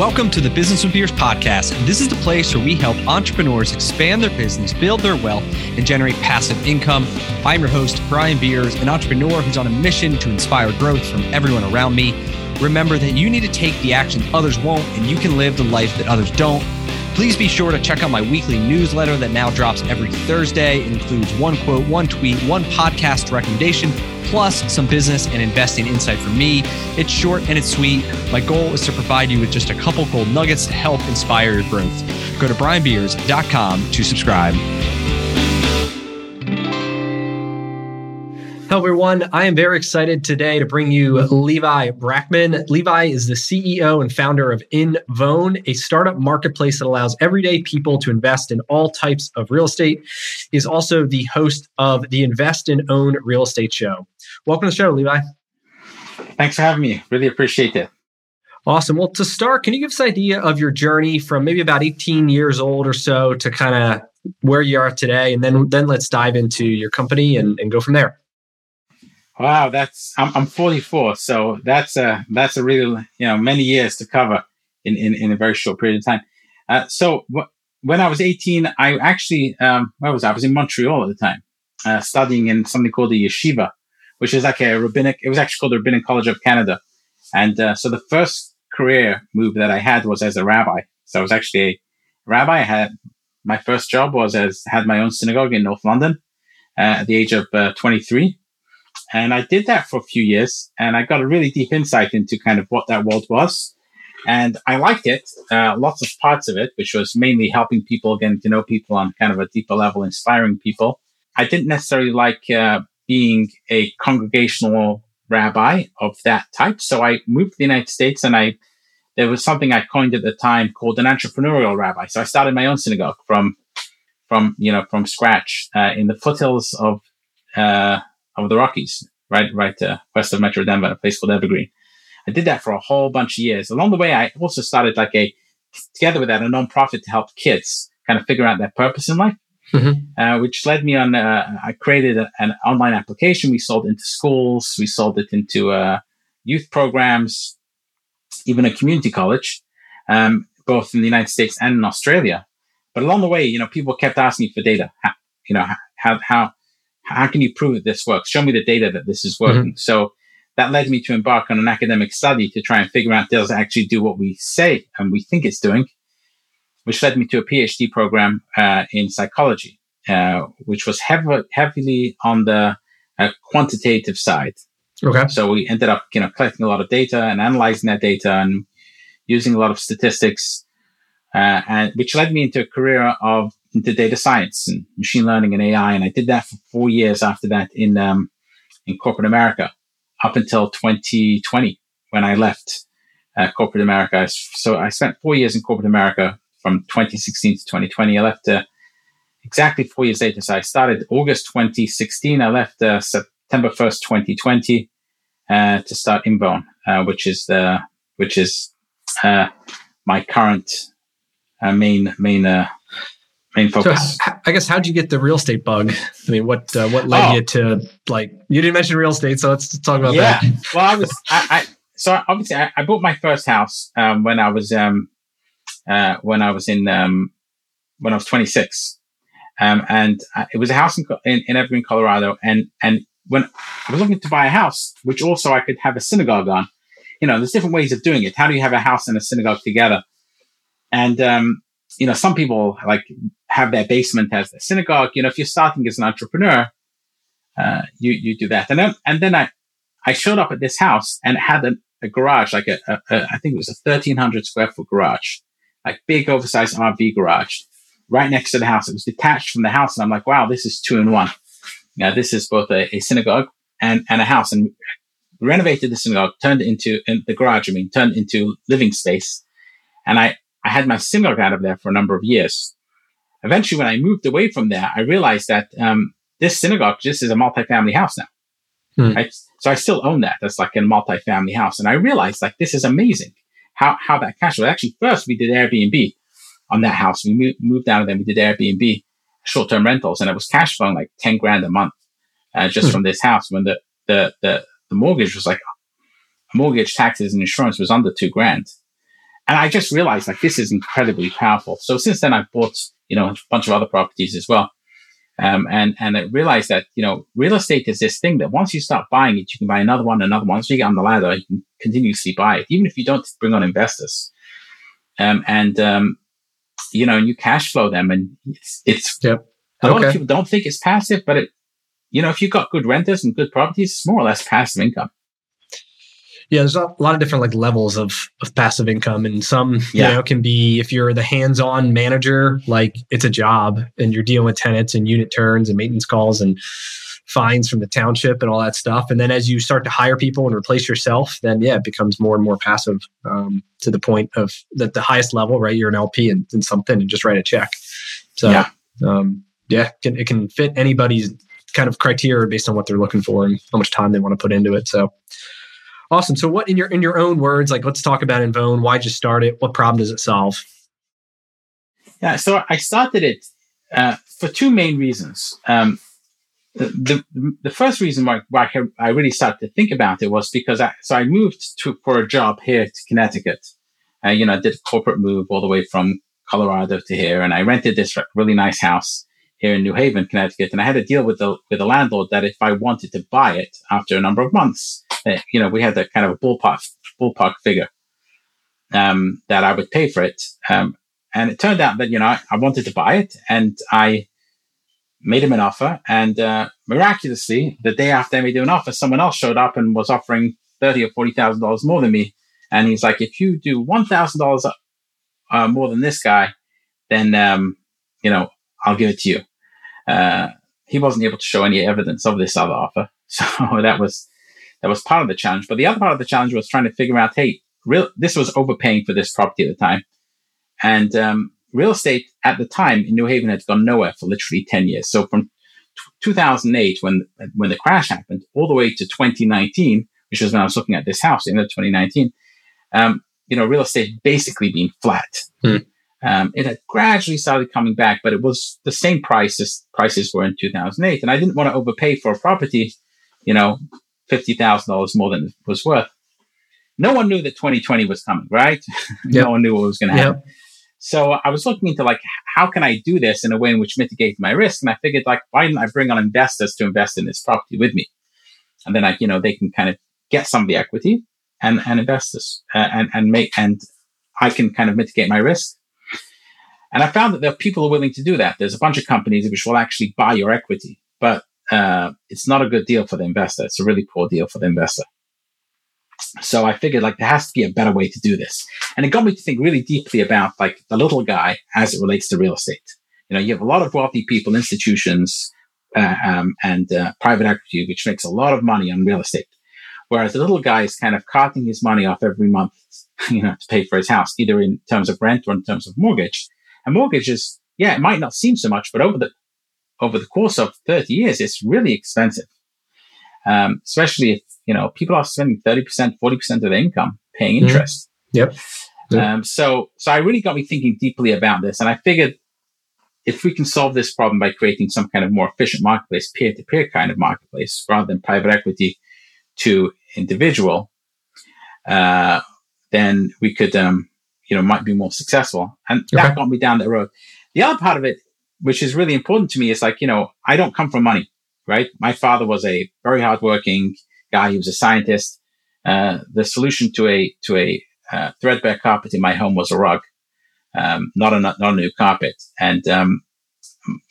Welcome to the Business with Beers podcast. This is the place where we help entrepreneurs expand their business, build their wealth, and generate passive income. I'm your host, Brian Beers, an entrepreneur who's on a mission to inspire growth from everyone around me. Remember that you need to take the action others won't, and you can live the life that others don't. Please be sure to check out my weekly newsletter that now drops every Thursday. It includes one quote, one tweet, one podcast recommendation, plus some business and investing insight from me. It's short and it's sweet. My goal is to provide you with just a couple gold nuggets to help inspire your growth. Go to brianbeers.com to subscribe. Hello, everyone. I am very excited today to bring you Levi Brackman. Levi is the CEO and founder of Invown, a startup marketplace that allows everyday people to invest in all types of real estate. He is also the host of the Invest and Own Real Estate Show. Welcome to the show, Levi. Thanks for having me. Really appreciate it. Awesome. Well, to start, can you give us an idea of your journey from maybe about 18 years old or so to kind of where you are today? And then, then let's dive into your company and, and go from there. Wow, that's I'm, I'm 44, so that's a that's a really you know many years to cover in in, in a very short period of time. Uh, so when I was 18, I actually um, where was I? I was in Montreal at the time, uh, studying in something called the yeshiva, which is like a rabbinic. It was actually called the Rabbinic College of Canada, and uh, so the first career move that I had was as a rabbi. So I was actually a rabbi. I had my first job was as had my own synagogue in North London uh, at the age of uh, 23 and I did that for a few years and I got a really deep insight into kind of what that world was. And I liked it, uh, lots of parts of it, which was mainly helping people, getting to know people on kind of a deeper level, inspiring people. I didn't necessarily like uh, being a congregational rabbi of that type. So I moved to the United States and I, there was something I coined at the time called an entrepreneurial rabbi. So I started my own synagogue from, from, you know, from scratch, uh, in the foothills of, uh, of the Rockies, right, right uh, west of Metro Denver, a place called Evergreen. I did that for a whole bunch of years. Along the way, I also started like a together with that a nonprofit to help kids kind of figure out their purpose in life, mm-hmm. uh, which led me on. Uh, I created a, an online application. We sold into schools. We sold it into uh, youth programs, even a community college, um, both in the United States and in Australia. But along the way, you know, people kept asking me for data. How, you know, how how how can you prove that this works? Show me the data that this is working. Mm-hmm. So that led me to embark on an academic study to try and figure out does it actually do what we say and we think it's doing, which led me to a PhD program uh, in psychology, uh, which was heavily on the uh, quantitative side. Okay. So we ended up, you know, collecting a lot of data and analyzing that data and using a lot of statistics, uh, and which led me into a career of into data science and machine learning and AI. And I did that for four years after that in, um, in corporate America up until 2020 when I left uh, corporate America. So I spent four years in corporate America from 2016 to 2020. I left uh, exactly four years later. So I started August 2016. I left uh, September 1st, 2020 uh, to start Invown, uh, which is the, which is uh, my current main, main main focus. So, I guess how'd you get the real estate bug? I mean, what uh, what led oh. you to like? You didn't mention real estate, so let's talk about yeah. that. well, I was I, I so obviously I, I, bought my first house um, when I was um, uh, when I was in um, when I was 26, um, and uh, it was a house in, in, in Evergreen, Colorado, and and when I was looking to buy a house, which also I could have a synagogue on, you know, there's different ways of doing it. How do you have a house and a synagogue together? And um, you know, some people like have their basement as a synagogue. You know, if you're starting as an entrepreneur, uh, you you do that. And then and then I I showed up at this house and had a, a garage, like a, a, a I think it was a thirteen hundred square foot garage, like big oversized RV garage, right next to the house. It was detached from the house, and I'm like, wow, this is two in one. Yeah, this is both a, a synagogue and and a house, and renovated the synagogue, turned it into in the garage. I mean, turned into living space, and I I had my synagogue out of there for a number of years. Eventually, when I moved away from there, I realized that um, this synagogue just is a multi-family house now. Hmm. Right? So I still own that. That's like a multi-family house. And I realized like this is amazing how, how that cash flow. Actually, first we did Airbnb on that house. We moved, moved down and then we did Airbnb short-term rentals and it was cash flowing like 10 grand a month uh, just hmm. from this house when the, the, the, the mortgage was like mortgage taxes and insurance was under two grand. And I just realized like this is incredibly powerful. So since then, I've bought you know a bunch of other properties as well. Um, and and I realized that you know real estate is this thing that once you start buying it, you can buy another one, another one. Once you get on the ladder, you can continuously buy it, even if you don't bring on investors. Um, and um, you know, and you cash flow them, and it's, it's yep. a lot of people don't think it's passive, but it, you know, if you've got good renters and good properties, it's more or less passive income. Yeah, there's a lot of different like levels of of passive income, and some yeah. you know can be if you're the hands-on manager, like it's a job, and you're dealing with tenants and unit turns and maintenance calls and fines from the township and all that stuff. And then as you start to hire people and replace yourself, then yeah, it becomes more and more passive um, to the point of that the highest level, right? You're an LP and, and something and just write a check. So yeah, um, yeah, it can, it can fit anybody's kind of criteria based on what they're looking for and how much time they want to put into it. So Awesome. So, what in your in your own words, like let's talk about Invown. Why'd you start it? What problem does it solve? Yeah, so I started it uh, for two main reasons. Um, the, the, the first reason why, why I really started to think about it was because I so I moved to for a job here to Connecticut. Uh, you know, I did a corporate move all the way from Colorado to here, and I rented this really nice house here in New Haven, Connecticut. And I had a deal with the with the landlord that if I wanted to buy it after a number of months, You know, we had a kind of a ballpark ballpark figure um, that I would pay for it. Um, and it turned out that you know I, I, wanted to buy it, and I made him an offer. And uh, miraculously, the day after I made him an offer, someone else showed up and was offering thirty or forty thousand dollars more than me. And he's like, "If you do one thousand dollars uh, more than this guy, then um, you know I'll give it to you." Uh, he wasn't able to show any evidence of this other offer, so that was that was part of the challenge. But the other part of the challenge was trying to figure out, hey, real this was overpaying for this property at the time, and um, real estate at the time in New Haven had gone nowhere for literally ten years. So from t- 2008, when when the crash happened, all the way to 2019, which was when I was looking at this house in 2019, um, you know, real estate basically being flat. Hmm. Um, it had gradually started coming back, but it was the same prices prices were in 2008, and I didn't want to overpay for a property, you know, $50,000 more than it was worth. No one knew that 2020 was coming, right? Yep. no one knew what was going to happen. Yep. So I was looking into like, how can I do this in a way in which mitigates my risk? And I figured like, why didn't I bring on investors to invest in this property with me? And then I, you know, they can kind of get some of the equity and, and investors uh, and, and make, and I can kind of mitigate my risk. And I found that there are people who are willing to do that. There's a bunch of companies which will actually buy your equity, but uh, it's not a good deal for the investor. It's a really poor deal for the investor. So I figured like there has to be a better way to do this. And it got me to think really deeply about like the little guy as it relates to real estate. You know, you have a lot of wealthy people, institutions, uh, um, and uh, private equity, which makes a lot of money on real estate. Whereas the little guy is kind of carting his money off every month, you know, to pay for his house, either in terms of rent or in terms of mortgage. And mortgages, yeah, it might not seem so much, but over the over the course of 30 years, it's really expensive. Um, especially if, you know, people are spending 30%, 40% of their income paying mm-hmm. interest. Mm. Yep. yep. Um, so, so I really got me thinking deeply about this. And I figured if we can solve this problem by creating some kind of more efficient marketplace, peer to peer kind of marketplace, rather than private equity to individual, uh, then we could, um, you know, might be more successful. And okay. that got me down that road. The other part of it which is really important to me is like, you know, I don't come from money, right? My father was a very hardworking guy. He was a scientist. Uh, the solution to a, to a, uh, threadbare carpet in my home was a rug, um, not a, not a new carpet. And, um,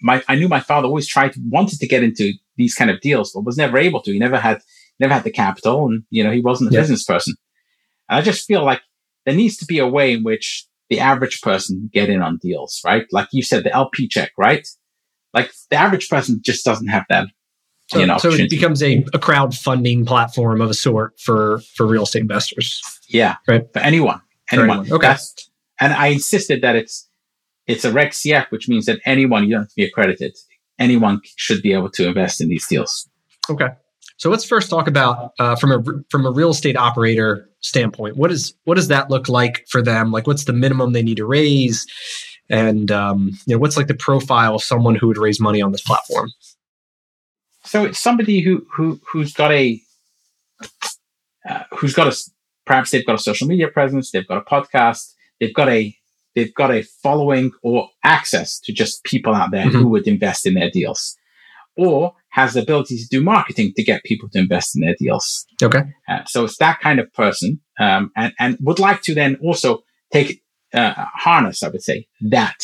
my, I knew my father always tried, wanted to get into these kind of deals, but was never able to. He never had, never had the capital and, you know, he wasn't a yeah. business person. And I just feel like there needs to be a way in which the average person get in on deals, right? Like you said, the LP check, right? Like the average person just doesn't have that. So, you know, so it becomes a, a crowdfunding platform of a sort for for real estate investors. Yeah, right. For anyone, anyone. anyone. Okay. That's, and I insisted that it's it's a Reg CF, which means that anyone you don't have to be accredited. Anyone should be able to invest in these deals. Okay. So let's first talk about uh, from a from a real estate operator standpoint. What is what does that look like for them? Like, what's the minimum they need to raise, and um, you know, what's like the profile of someone who would raise money on this platform? So it's somebody who who who's got a uh, who's got a perhaps they've got a social media presence, they've got a podcast, they've got a they've got a following or access to just people out there mm-hmm. who would invest in their deals, or has the ability to do marketing to get people to invest in their deals. Okay. Uh, so it's that kind of person, um, and and would like to then also take uh, harness, I would say, that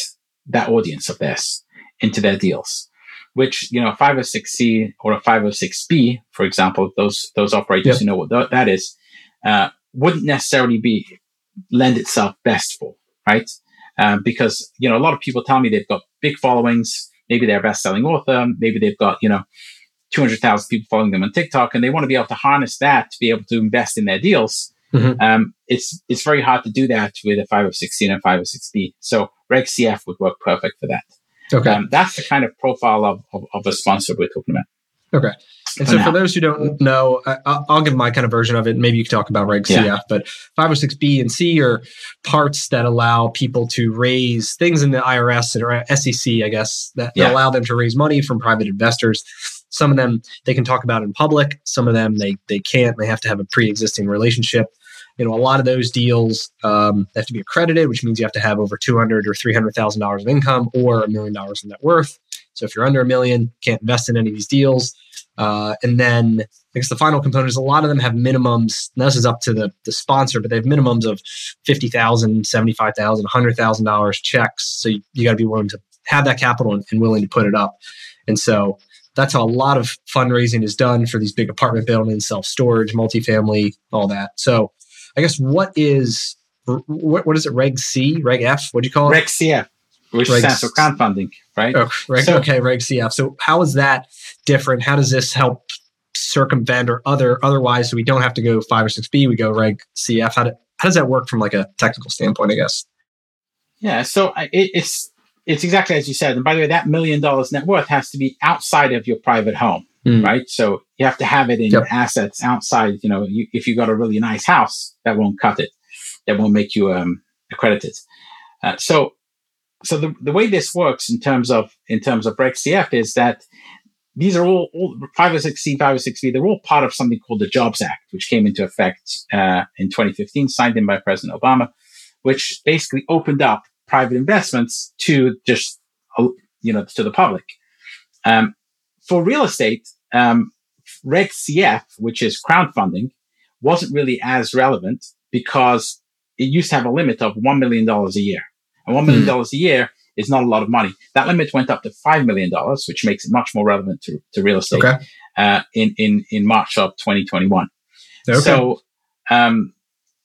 that audience of theirs into their deals. Which you know, 506c or a 506b, for example, those those operators yep. who know what th- that is, uh, wouldn't necessarily be lend itself best for, right? Um, because you know, a lot of people tell me they've got big followings, maybe they're a best-selling author, maybe they've got you know 200,000 people following them on TikTok, and they want to be able to harness that to be able to invest in their deals. Mm-hmm. Um, it's it's very hard to do that with a 506 and 506b. So Reg CF would work perfect for that. Okay, um, that's the kind of profile of, of, of a sponsor we're talking about. Okay. And so, for those who don't know, I, will give my kind of version of it. Maybe you can talk about Reg CF, yeah. but 506B and C are parts that allow people to raise things in the IRS and SEC, I guess, that, yeah. that allow them to raise money from private investors. Some of them they can talk about in public. Some of them they they can't. They have to have a pre-existing relationship. You know, a lot of those deals um, have to be accredited, which means you have to have over two hundred or three hundred thousand dollars of income or a million dollars in net worth. So if you're under a million, can't invest in any of these deals. Uh, and then I guess the final component is a lot of them have minimums. this is up to the, the sponsor, but they have minimums of $50,000, $75,000, $100,000 checks. So you, you got to be willing to have that capital and, and willing to put it up. And so that's how a lot of fundraising is done for these big apartment buildings, self storage, multifamily, all that. So I guess what is what, what is it? Reg C, Reg F? What do you call it? Reg CF, which Reg stands for crowdfunding, right? Oh, Reg, so, okay, Reg CF. So how is that different? How does this help circumvent or other otherwise? So we don't have to go five or six B. We go Reg CF. How, do, how does that work from like a technical standpoint? I guess. Yeah. So it, it's it's exactly as you said. And by the way, that million dollars net worth has to be outside of your private home, mm. right? So you have to have it in yep. assets outside. You know, you, if you got a really nice house, that won't cut it. That won't make you um, accredited. Uh, so, so the, the way this works in terms of in terms of Reg CF is that these are all, all 506C, 506B, they're all part of something called the Jobs Act, which came into effect uh, in 2015, signed in by President Obama, which basically opened up private investments to just uh, you know to the public. Um, for real estate, um, Reg CF, which is crowdfunding, wasn't really as relevant because it used to have a limit of one million dollars a year, and one million dollars mm. a year is not a lot of money. That limit went up to five million dollars, which makes it much more relevant to, to real estate. Okay. Uh, in in in March of 2021. Okay. So um,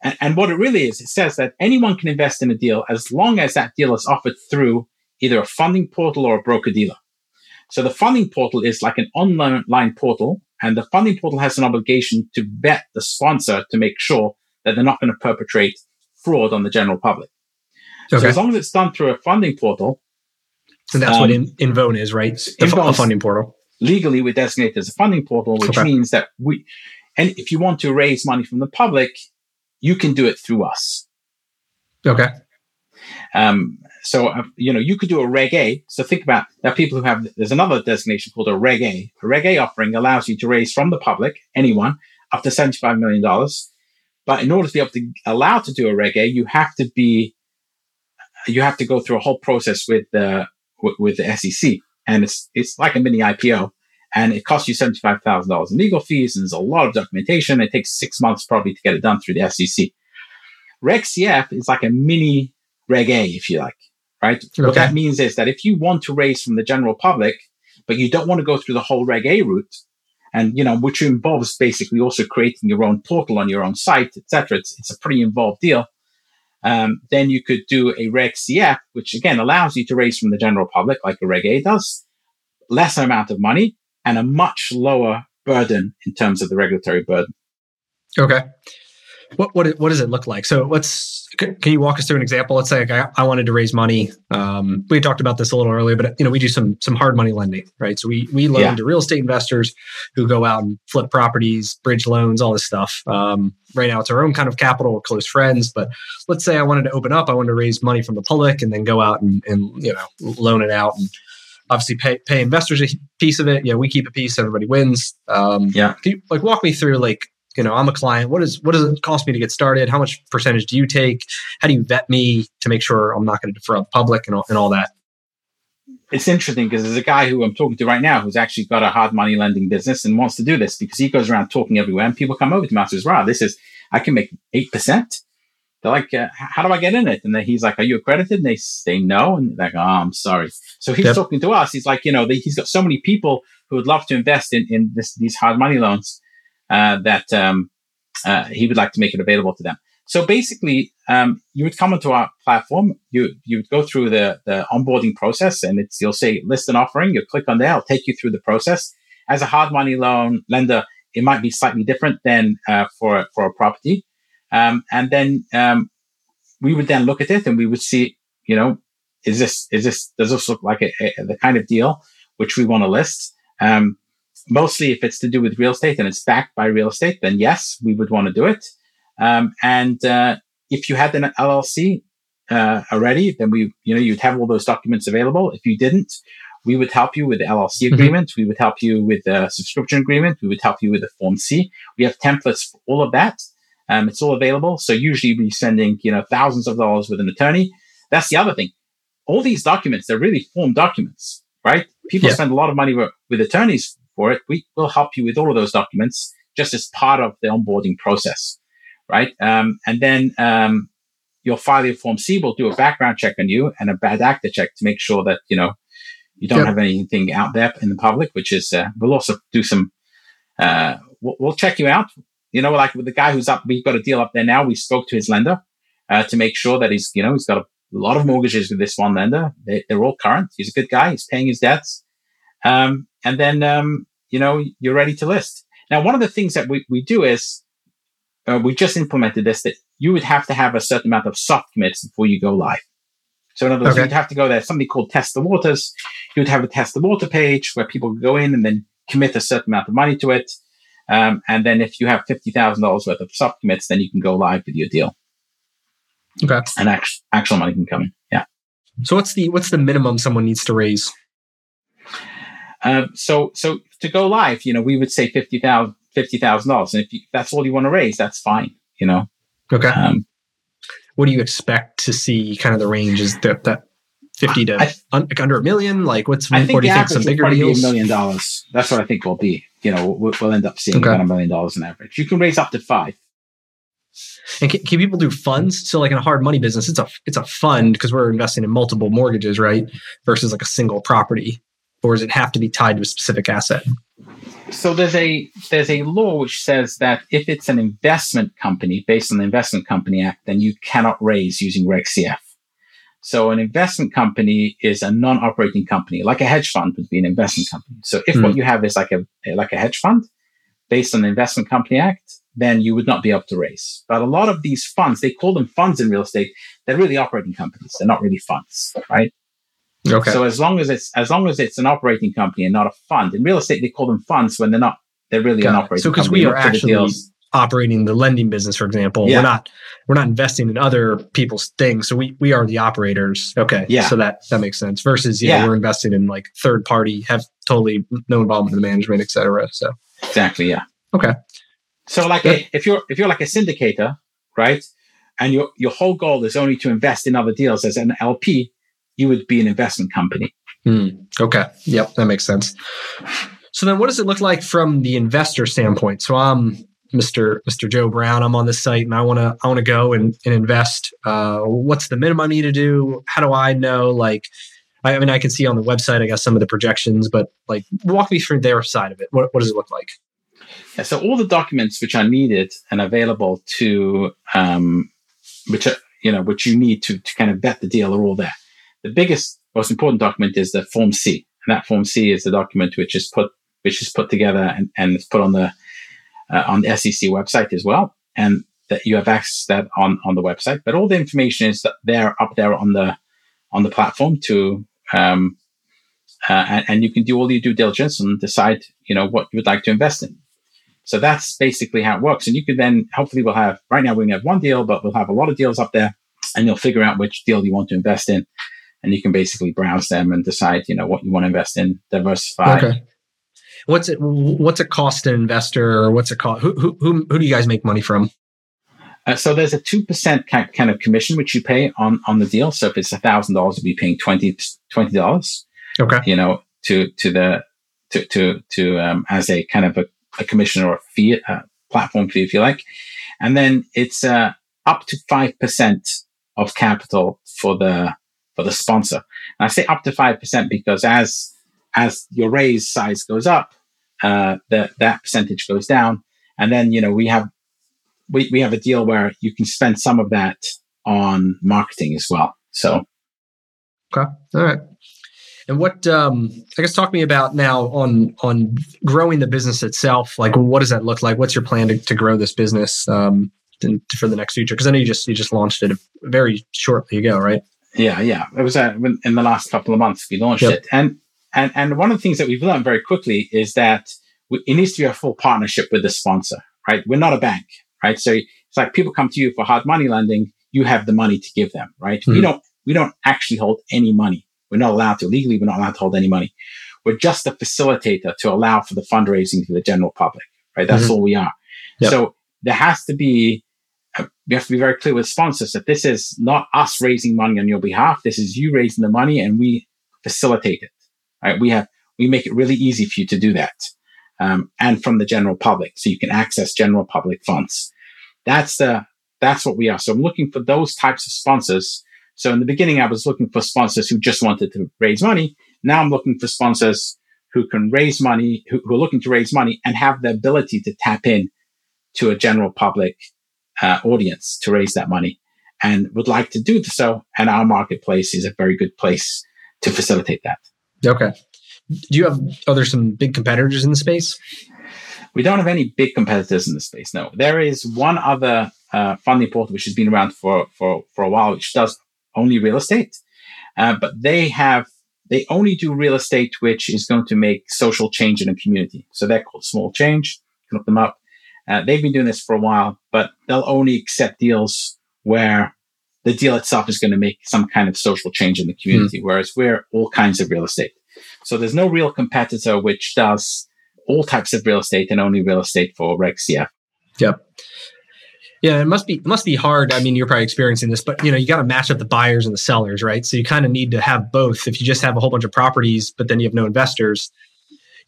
and, and what it really is, it says that anyone can invest in a deal as long as that deal is offered through either a funding portal or a broker dealer. So the funding portal is like an online portal, and the funding portal has an obligation to vet the sponsor to make sure that they're not going to perpetrate fraud on the general public. Okay. So as long as it's done through a funding portal, and that's um, what in, Invown is, right? The Invown, funding portal. Legally, we designate as a funding portal, which okay. means that we, and if you want to raise money from the public, you can do it through us. Okay. Um, so, uh, you know, you could do a Reg A. So think about are people who have, there's another designation called a Reg A. A Reg A offering allows you to raise from the public, anyone, up to $75 million. But in order to be able to allow to do a Reg A, you have to be, you have to go through a whole process with uh, the, with, with the SEC. And it's, it's like a mini IPO and it costs you $75,000 in legal fees and there's a lot of documentation. It takes six months probably to get it done through the SEC. Reg CF is like a mini Reg A, if you like, right? Okay. What that means is that if you want to raise from the general public, but you don't want to go through the whole Reg A route, and you know, which involves basically also creating your own portal on your own site, etc. It's, it's a pretty involved deal. Um, then you could do a Reg CF, which again allows you to raise from the general public, like a Reg A does, lesser amount of money, and a much lower burden in terms of the regulatory burden. Okay. What what what does it look like? So let's can you walk us through an example? Let's say like I, I wanted to raise money. Um, we talked about this a little earlier, but you know we do some some hard money lending, right? So we we loan yeah. to real estate investors who go out and flip properties, bridge loans, all this stuff. Um, right now, it's our own kind of capital, or close friends. But let's say I wanted to open up, I wanted to raise money from the public, and then go out and, and you know loan it out and obviously pay pay investors a piece of it. Yeah, we keep a piece, everybody wins. Um, yeah, you, like walk me through like you know, I'm a client. What is what does it cost me to get started? How much percentage do you take? How do you vet me to make sure I'm not going to defraud the public and all, and all that? It's interesting because there's a guy who I'm talking to right now who's actually got a hard money lending business and wants to do this because he goes around talking everywhere and people come over to him and says, "Wow, this is I can make eight percent." They're like, uh, "How do I get in it?" And then he's like, "Are you accredited?" And they say no, and they're like, "Oh, I'm sorry." So he's yep. talking to us. He's like, you know, he's got so many people who would love to invest in in this, these hard money loans uh, that um, uh, he would like to make it available to them. So basically, um, you would come onto our platform. You you would go through the the onboarding process, and it's you'll say list an offering. You click on there. I'll take you through the process. As a hard money loan lender, it might be slightly different than uh, for for a property. Um, and then um, we would then look at it, and we would see, you know, is this is this does this look like a, a, the kind of deal which we want to list? Um, mostly, if it's to do with real estate and it's backed by real estate, then yes, we would want to do it. Um, and uh, if you had an LLC uh, already, then we, you know, you'd have all those documents available. If you didn't, we would help you with the LLC mm-hmm. agreement. We would help you with the subscription agreement. We would help you with the Form C. We have templates for all of that. Um, it's all available. So usually we're spending, you know, thousands of dollars with an attorney. That's the other thing. All these documents, they're really form documents, right? People yeah. spend a lot of money with, with attorneys for it. We will help you with all of those documents just as part of the onboarding process, right? Um, and then um, you'll file your Form C. We'll do a background check on you and a bad actor check to make sure that, you know, you don't yep. have anything out there in the public, which is, uh, we'll also do some, uh, we'll, we'll check you out you know, like with the guy who's up, we've got a deal up there now. We spoke to his lender uh, to make sure that he's, you know, he's got a lot of mortgages with this one lender. They, are all current. He's a good guy. He's paying his debts. Um, and then, um, you know, you're ready to list. Now, one of the things that we, we do is uh, we just implemented this that you would have to have a certain amount of soft commits before you go live. So in other words, okay. you'd have to go there, something called test the waters. You'd have a test the water page where people go in and then commit a certain amount of money to it. Um, and then if you have $50,000 worth of sub commits, then you can go live with your deal. Okay. And actual, actual money can come in. Yeah. So what's the, what's the minimum someone needs to raise? Um, so, so to go live, you know, we would say $50,000, $50,000. And if you, that's all you want to raise, that's fine, you know? Okay. Um, what do you expect to see kind of the range is that, that 50 to I, un, like under a million? Like what's, I think what do you think some bigger deals? a million dollars. That's what I think will be you know, we'll, we'll end up seeing okay. about a million dollars in average. You can raise up to five. And can, can, people do funds? So, like in a hard money business, it's a it's a fund because we're investing in multiple mortgages, right? Versus like a single property, or does it have to be tied to a specific asset? So there's a there's a law which says that if it's an investment company based on the Investment Company Act, then you cannot raise using Reg CF. So an investment company is a non-operating company, like a hedge fund would be an investment company. So if mm. what hmm. you have is like a like a hedge fund based on the Investment Company Act, then you would not be able to raise. But a lot of these funds, they call them funds in real estate. They're really operating companies. They're not really funds, right? Okay. So as long as it's as long as it's an operating company and not a fund, in real estate they call them funds when they're not. They're really Got an operating. So because we are actually operating the lending business, for example. Yeah. We're not we're not investing in other people's things. So we we are the operators. Okay. Yeah. So that that makes sense. Versus, yeah, we're investing in like third party, have totally no involvement in the management, et cetera. So exactly, yeah. Okay. So like a, if you're if you're like a syndicator, right? And your your whole goal is only to invest in other deals as an LP, you would be an investment company. Mm, okay. Yep, that makes sense. So then what does it look like from the investor standpoint? So I'm Mr. Mr. Joe Brown, I'm on this site and I want to I want to go and, and invest. Uh, what's the minimum I need to do? How do I know? Like, I, I mean, I can see on the website, I guess some of the projections, but like, walk me through their side of it. What, what does it look like? Yeah, so all the documents which are needed and available to, um, which are, you know, which you need to to kind of vet the deal are all there. The biggest, most important document is the Form C, and that Form C is the document which is put which is put together and, and it's put on the uh, on the SEC website as well, and that you have access that on on the website. But all the information is there up there on the on the platform to um, uh, and, and, you can do all your due diligence and decide you know what you would like to invest in. So that's basically how it works. And you can then hopefully we'll have right now we only have one deal, but we'll have a lot of deals up there, and you'll figure out which deal you want to invest in, and you can basically browse them and decide you know what you want to invest in, diversify. Okay. What's it? What's it cost an investor, or what's it cost? Who who who, who do you guys make money from? Uh, so there's a two percent kind of commission which you pay on on the deal. So if it's a thousand dollars, you'll be paying 20 dollars. Okay. You know, to to the to to to um, as a kind of a, a commission or a fee, uh, platform fee, if you like, and then it's uh, up to five percent of capital for the for the sponsor. And I say up to five percent because as as your raise size goes up, uh, the, that percentage goes down, and then you know we have we, we have a deal where you can spend some of that on marketing as well. So, okay, all right. And what um, I guess talk me about now on on growing the business itself. Like, what does that look like? What's your plan to, to grow this business um, in, for the next future? Because I know you just you just launched it very shortly ago, right? Yeah, yeah. It was uh, in the last couple of months we launched yep. it, and and and one of the things that we've learned very quickly is that we, it needs to be a full partnership with the sponsor, right? We're not a bank, right? So it's like people come to you for hard money lending, you have the money to give them, right? Mm-hmm. We don't we don't actually hold any money. We're not allowed to legally. We're not allowed to hold any money. We're just a facilitator to allow for the fundraising to the general public, right? That's mm-hmm. all we are. Yep. So there has to be we have to be very clear with sponsors that this is not us raising money on your behalf. This is you raising the money, and we facilitate it. Right? We have we make it really easy for you to do that, um, and from the general public, so you can access general public funds. That's the that's what we are. So I'm looking for those types of sponsors. So in the beginning, I was looking for sponsors who just wanted to raise money. Now I'm looking for sponsors who can raise money, who, who are looking to raise money and have the ability to tap in to a general public uh, audience to raise that money and would like to do so. And our marketplace is a very good place to facilitate that. Okay. Do you have, are there some big competitors in the space? We don't have any big competitors in the space. No, there is one other uh, funding portal which has been around for, for, for a while, which does only real estate. Uh, but they have, they only do real estate, which is going to make social change in a community. So they're called Small Change. You can look them up. Uh, they've been doing this for a while, but they'll only accept deals where the deal itself is going to make some kind of social change in the community, mm. whereas we're all kinds of real estate. So there's no real competitor which does all types of real estate and only real estate for Reg CF. Yep. Yeah, it must be it must be hard. I mean, you're probably experiencing this, but you know, you got to match up the buyers and the sellers, right? So you kind of need to have both. If you just have a whole bunch of properties, but then you have no investors,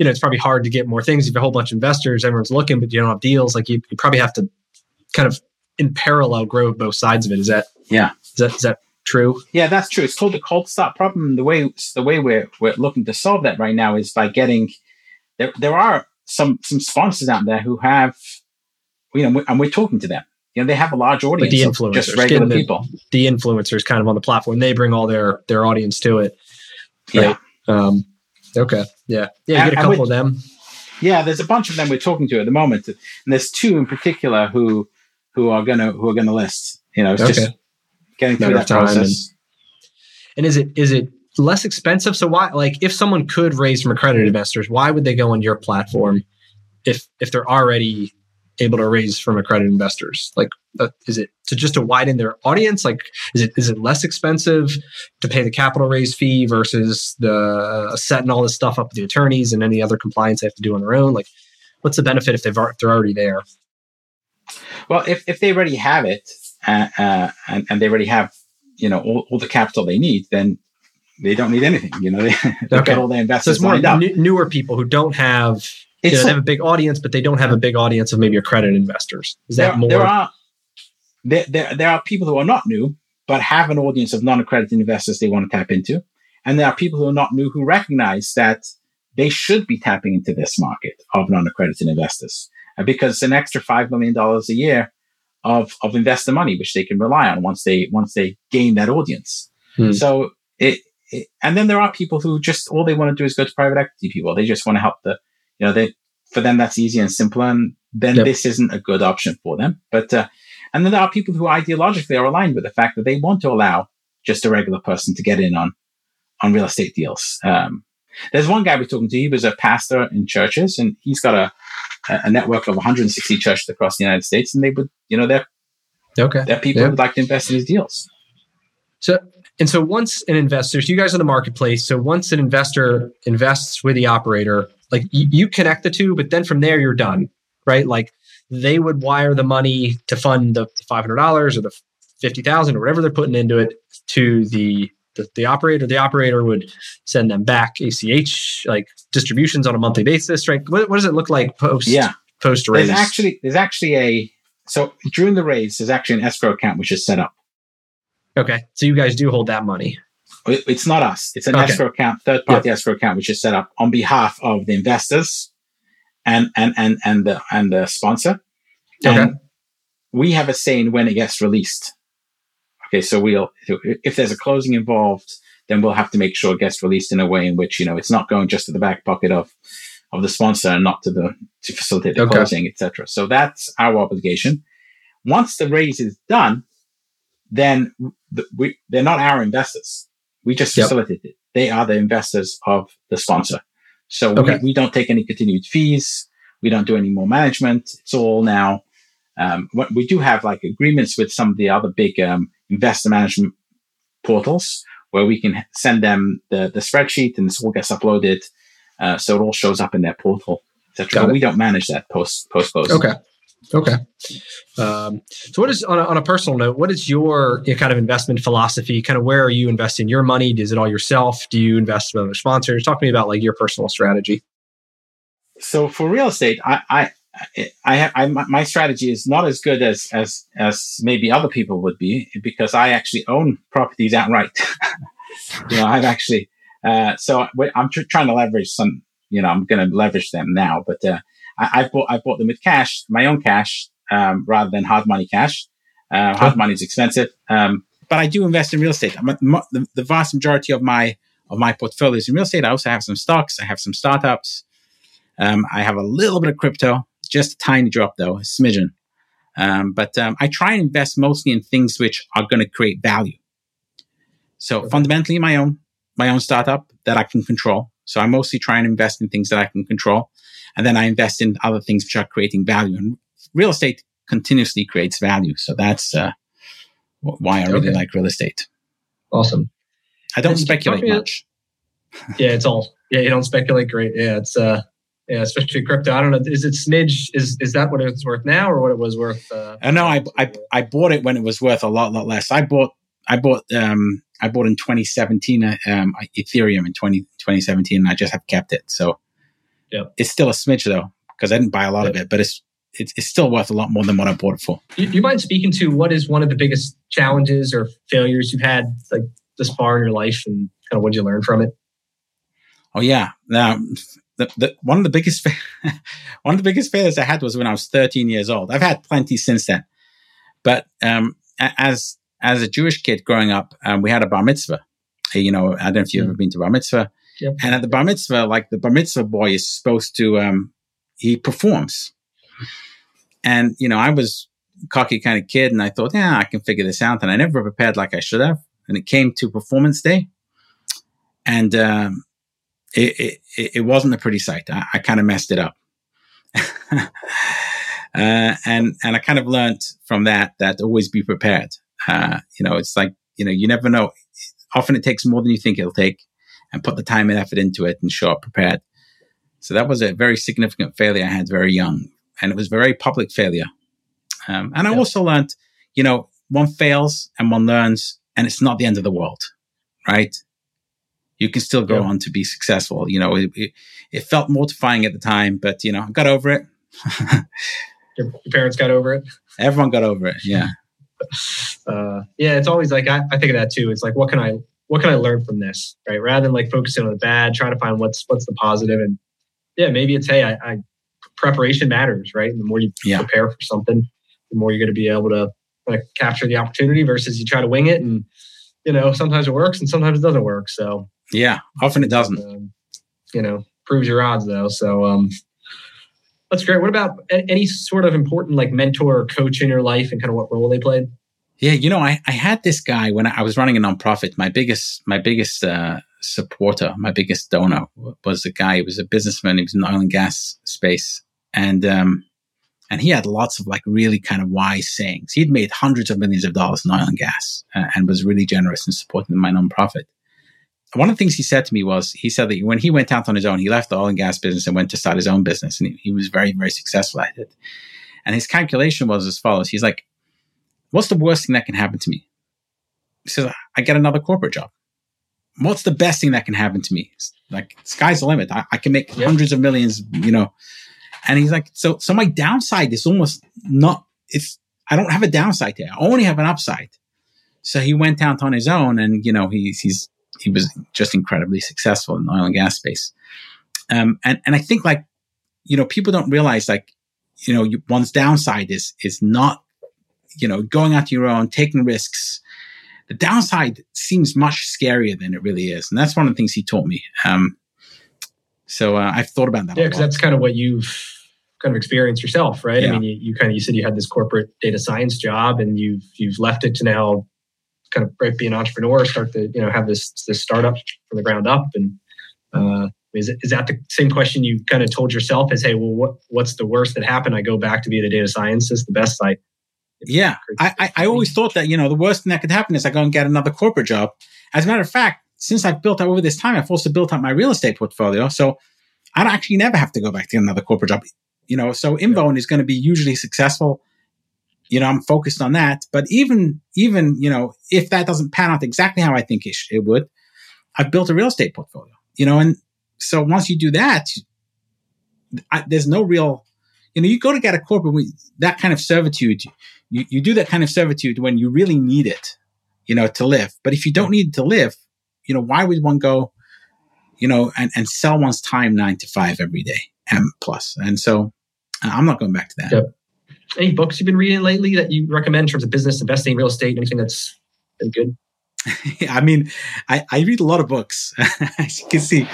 you know, it's probably hard to get more things. If you have a whole bunch of investors, everyone's looking, but you don't have deals. Like you, you probably have to kind of in parallel grow both sides of it. Is that yeah? Is that is that true? Yeah, that's true. It's called the cold start problem. The way the way we're we're looking to solve that right now is by getting there. There are some some sponsors out there who have, you know, and we're talking to them. You know, they have a large audience the influencers, just regular the, people. The influencers kind of on the platform. They bring all their their audience to it. Right? Yeah. Um, okay. Yeah. Yeah. You get a couple of them. Yeah, there's a bunch of them we're talking to at the moment, and there's two in particular who who are gonna who are gonna list. You know, it's okay. just getting through that process. And, and is it is it less expensive? So why like if someone could raise from accredited investors, why would they go on your platform if if they're already able to raise from accredited investors? Like, is it to just to widen their audience? Like, is it is it less expensive to pay the capital raise fee versus the uh, setting all this stuff up with the attorneys and any other compliance they have to do on their own? Like, what's the benefit if they've if they're already there? Well, if if they already have it uh, uh, and and they already have you know all, all the capital they need, then they don't need anything. You know, they, they okay. got all the investors so it's more n- newer people who don't have you know, they have a big audience, but they don't have a big audience of maybe accredited investors. Is that there, more? There are there, there, there are people who are not new, but have an audience of non-accredited investors they want to tap into, and there are people who are not new who recognize that they should be tapping into this market of non-accredited investors because it's an extra five million dollars a year of of investor money which they can rely on once they once they gain that audience. Hmm. So it, it, and then there are people who just all they want to do is go to private equity people. They just want to help the you know they for them that's easy and simple and then yep. this isn't a good option for them. But uh, and then there are people who ideologically are aligned with the fact that they want to allow just a regular person to get in on on real estate deals. Um, there's one guy we're talking to. He was a pastor in churches, and he's got a a network of 160 churches across the United States, and they would, you know, they're okay. That people yeah. would like to invest in these deals. So, and so once an investor, so you guys are the marketplace. So once an investor invests with the operator, like you, you connect the two, but then from there you're done, right? Like they would wire the money to fund the five hundred dollars or the fifty thousand or whatever they're putting into it to the, the the operator. The operator would send them back ACH like distributions on a monthly basis, right? What, what does it look like post? Yeah, post raise. There's actually there's actually a so during the raise there's actually an escrow account which is set up. Okay, so you guys do hold that money. It's not us. It's an okay. escrow account, third party yep. escrow account, which is set up on behalf of the investors and and and and the and the sponsor. Okay. And we have a say in when it gets released. Okay, so we'll if there's a closing involved, then we'll have to make sure it gets released in a way in which you know it's not going just to the back pocket of of the sponsor and not to the to facilitate the okay. closing, etc. So that's our obligation. Once the raise is done, then the, we, they're not our investors. We just yep. facilitate it. They are the investors of the sponsor. So okay. we, we, don't take any continued fees. We don't do any more management. It's all now. Um, we do have like agreements with some of the other big um, investor management portals where we can send them the, the spreadsheet and this all gets uploaded. Uh, so it all shows up in their portal, etc. But we don't manage that post post post. Okay. Okay. Um, so, what is on a, on a, personal note? What is your, your, kind of investment philosophy? Kind of where are you investing your money? Is it all yourself? Do you invest with other sponsors? Talk to me about like your personal strategy. So, for real estate, I, I, I, have, I, my strategy is not as good as as as maybe other people would be because I actually own properties outright. you know, I've actually uh, so I'm tr- trying to leverage some. You know, I'm going to leverage them now, but uh, I, I bought I bought them with cash, my own cash, um, rather than hard money cash. Uh, hard money is expensive, um, but I do invest in real estate. The, the, vast majority of my of my portfolio is in real estate. I also have some stocks. I have some startups. Um, I have a little bit of crypto, just a tiny drop though, a smidgen. Um, but um, I try and invest mostly in things which are going to create value. So fundamentally, my own my own startup that I can control. So I mostly try and invest in things that I can control. And then I invest in other things which are creating value. And real estate continuously creates value. So that's uh, why I really okay. like real estate. Awesome. I don't and speculate much. yeah, it's all. Yeah, you don't speculate. Great. Yeah, it's uh, yeah, especially crypto. I don't know. Is it smidge? Is is that what it's worth now, or what it was worth? Uh, uh no, I, I I bought it when it was worth a lot lot less. I bought I bought um I bought in 2017 um Ethereum in 20, 2017, and I just have kept it. So It's still a smidge though, because I didn't buy a lot of it, but it's, it's, it's still worth a lot more than what I bought it for. You, you mind speaking to what is one of the biggest challenges or failures you've had like this far in your life, and kind of what did you learn from it? Oh yeah, now the, the, one of the biggest one of the biggest failures I had was when I was 13 years old. I've had plenty since then, but um, as as a Jewish kid growing up, um, we had a bar mitzvah. You know, I don't know if you've mm. ever been to bar mitzvah. Yep. And at the bar mitzvah, like the bar mitzvah boy is supposed to, um, he performs. And, you know, I was cocky kind of kid and I thought, yeah, I can figure this out. And I never prepared like I should have. And it came to performance day and, um, it, it, it wasn't a pretty sight. I, I kind of messed it up. uh, and, and I kind of learned from that, that always be prepared. Uh, you know, it's like, you know, you never know. Often it takes more than you think it'll take and put the time and effort into it and show up prepared. So that was a very significant failure I had very young, and it was a very public failure. Um, and I also learned, you know, one fails and one learns, and it's not the end of the world, right? You can still go yeah. on to be successful. You know, it, it, it, felt mortifying at the time, but you know, I got over it. your, parents got over it. Everyone got over it. Yeah. Uh, yeah, it's always like I, I think of that too. It's like, what can I what can I learn from this? Right. Rather than like focusing on the bad, trying to find what's what's the positive and yeah, maybe it's hey, I, I preparation matters, right? And the more you yeah. prepare for something, the more you're going to be able to like, capture the opportunity versus you try to wing it and you know sometimes it works and sometimes it doesn't work. So yeah, often it doesn't. Um, you know, proves your odds though. So um, that's great. What about any sort of important like mentor or coach in your life and kind of what role they played? Yeah, you know, I, I had this guy when I was running a nonprofit. My biggest my biggest uh, supporter, my biggest donor was a guy. He was a businessman. He was in the oil and gas space, and um, and he had lots of like really kind of wise sayings. He'd made hundreds of millions of dollars in oil and gas, uh, and was really generous in supporting my nonprofit. one of the things he said to me was he said that when he went out on his own, he left the oil and gas business and went to start his own business. And he, he was very, very successful at it. And his calculation was as follows. He's like, what's the worst thing that can happen to me? He says, I get another corporate job. What's the best thing that can happen to me? Like sky's the limit. I, I can make yeah. hundreds of millions, you know. And he's like, so so my downside is almost not it's I don't have a downside there. I only have an upside. So he went out on his own and, you know, he's he's he was just incredibly successful in the oil and gas space. Um, and, and I think like, you know, people don't realize like, you know, you, one's downside is, is not, you know, going out your own, taking risks. The downside seems much scarier than it really is. And that's one of the things he taught me. Um, so uh, I've thought about that. Yeah, because that's kind of what you've kind of experienced yourself, right? Yeah. I mean, you, you, kind of you said you had this corporate data science job, and you've you've left it to now kind of break, be an entrepreneur, start to you know have this this startup from the ground up. And uh, is is that the same question you kind of told yourself? Is hey, well, what what's the worst that happened? I go back to be the data scientist. The best I. Yeah, I, I, I always thought that you know the worst thing that could happen is I go and get another corporate job. As a matter of fact, since I've built up over this time, I've also built up my real estate portfolio. So I don't actually never have to go back to another corporate job. You know, so Invown yeah. is going to be usually successful you know, I'm focused on that. But even, even, you know, if that doesn't pan out exactly how I think it, sh- it would, I've built a real estate portfolio, you know, and so once you do that, I, there's no real, you know, you go to get a corporate, that kind of servitude, you, you do that kind of servitude when you really need it, you know, to live. But if you don't need to live, you know, why would one go, you know, and, and sell one's time nine to five every day and plus? And so I'm not going back to that. Yep any books you've been reading lately that you recommend in terms of business, investing, real estate, anything that's been good? I mean, I, I read a lot of books, as you can see.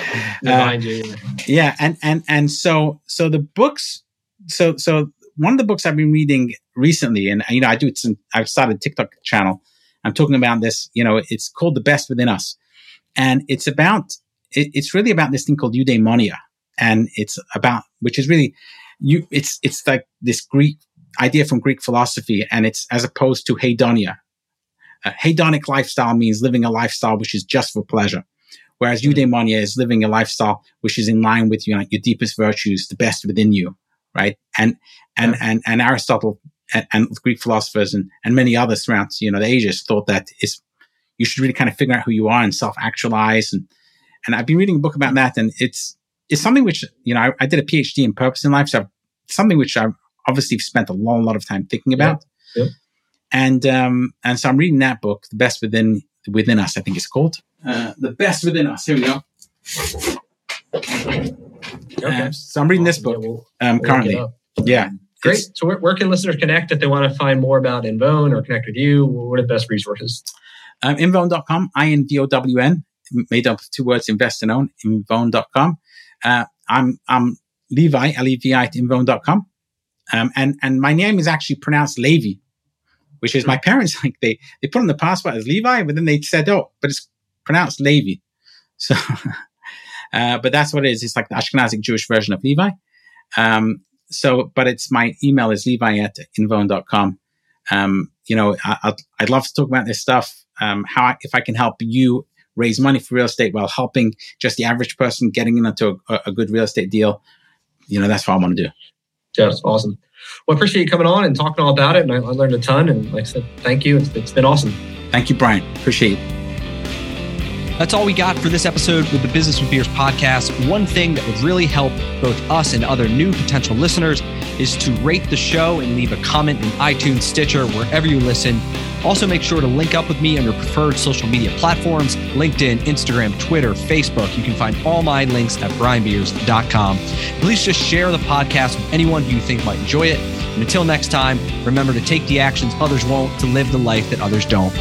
Uh, you. Yeah, and and and so so the books, so so one of the books I've been reading recently, and you know, I do some. I've started a TikTok channel. I'm talking about this. You know, it's called "The Best Within Us," and it's about it, it's really about this thing called eudaimonia, and it's about which is really you. It's it's like this Greek idea from Greek philosophy, and it's as opposed to hedonia. A hedonic lifestyle means living a lifestyle which is just for pleasure, whereas mm-hmm. eudaimonia is living a lifestyle which is in line with you know, your deepest virtues, the best within you, right? And and yeah. and, and Aristotle and, and, Greek philosophers and, and many others throughout you know the ages thought that is you should really kind of figure out who you are and self actualize and and I've been reading a book about that, and it's it's something which you know I, I did a PhD in purpose in life, so something which I've obviously spent a long lot of time thinking about. Yeah. Yeah. And um, and so I'm reading that book, The Best Within Within Us, I think it's called. Uh, the Best Within Us. Here we go. Okay. Um, so I'm reading this book yeah, we'll, um, we'll currently. Yeah. Great. So where, where, can listeners connect if they want to find more about Invown or connect with you? What are the best resources? Um, Invown.com, I-N-V-O-W-N, made up of two words, invest and own, Invown.com. Uh, I'm, I'm Levi, L-E-V-I at Invown.com. Um, and, and my name is actually pronounced Levi, which is my hmm. parents like they, they put on the passport as Levi, but then they said, oh, but it's pronounced Levi. So, uh, but that's what it is. It's like the Ashkenazic Jewish version of Levi. Um, so, but it's my email is levi at invown.com. Um, you know, I, would love to talk about this stuff. Um, how, I, if I can help you raise money for real estate while helping just the average person getting into a, a good real estate deal, you know, that's what I want to do. Yeah, it's awesome. Well, I appreciate you coming on and talking all about it. And I, I learned a ton. And like I said, thank you. It's, it's been awesome. Thank you, Brian. Appreciate it. That's all we got for this episode with the Business with Beers podcast. One thing that would really help both us and other new potential listeners is to rate the show and leave a comment in iTunes, Stitcher, wherever you listen. Also, make sure to link up with me on your preferred social media platforms LinkedIn, Instagram, Twitter, Facebook. You can find all my links at brianbeers.com. Please just share the podcast with anyone who you think might enjoy it. And until next time, remember to take the actions others won't to live the life that others don't.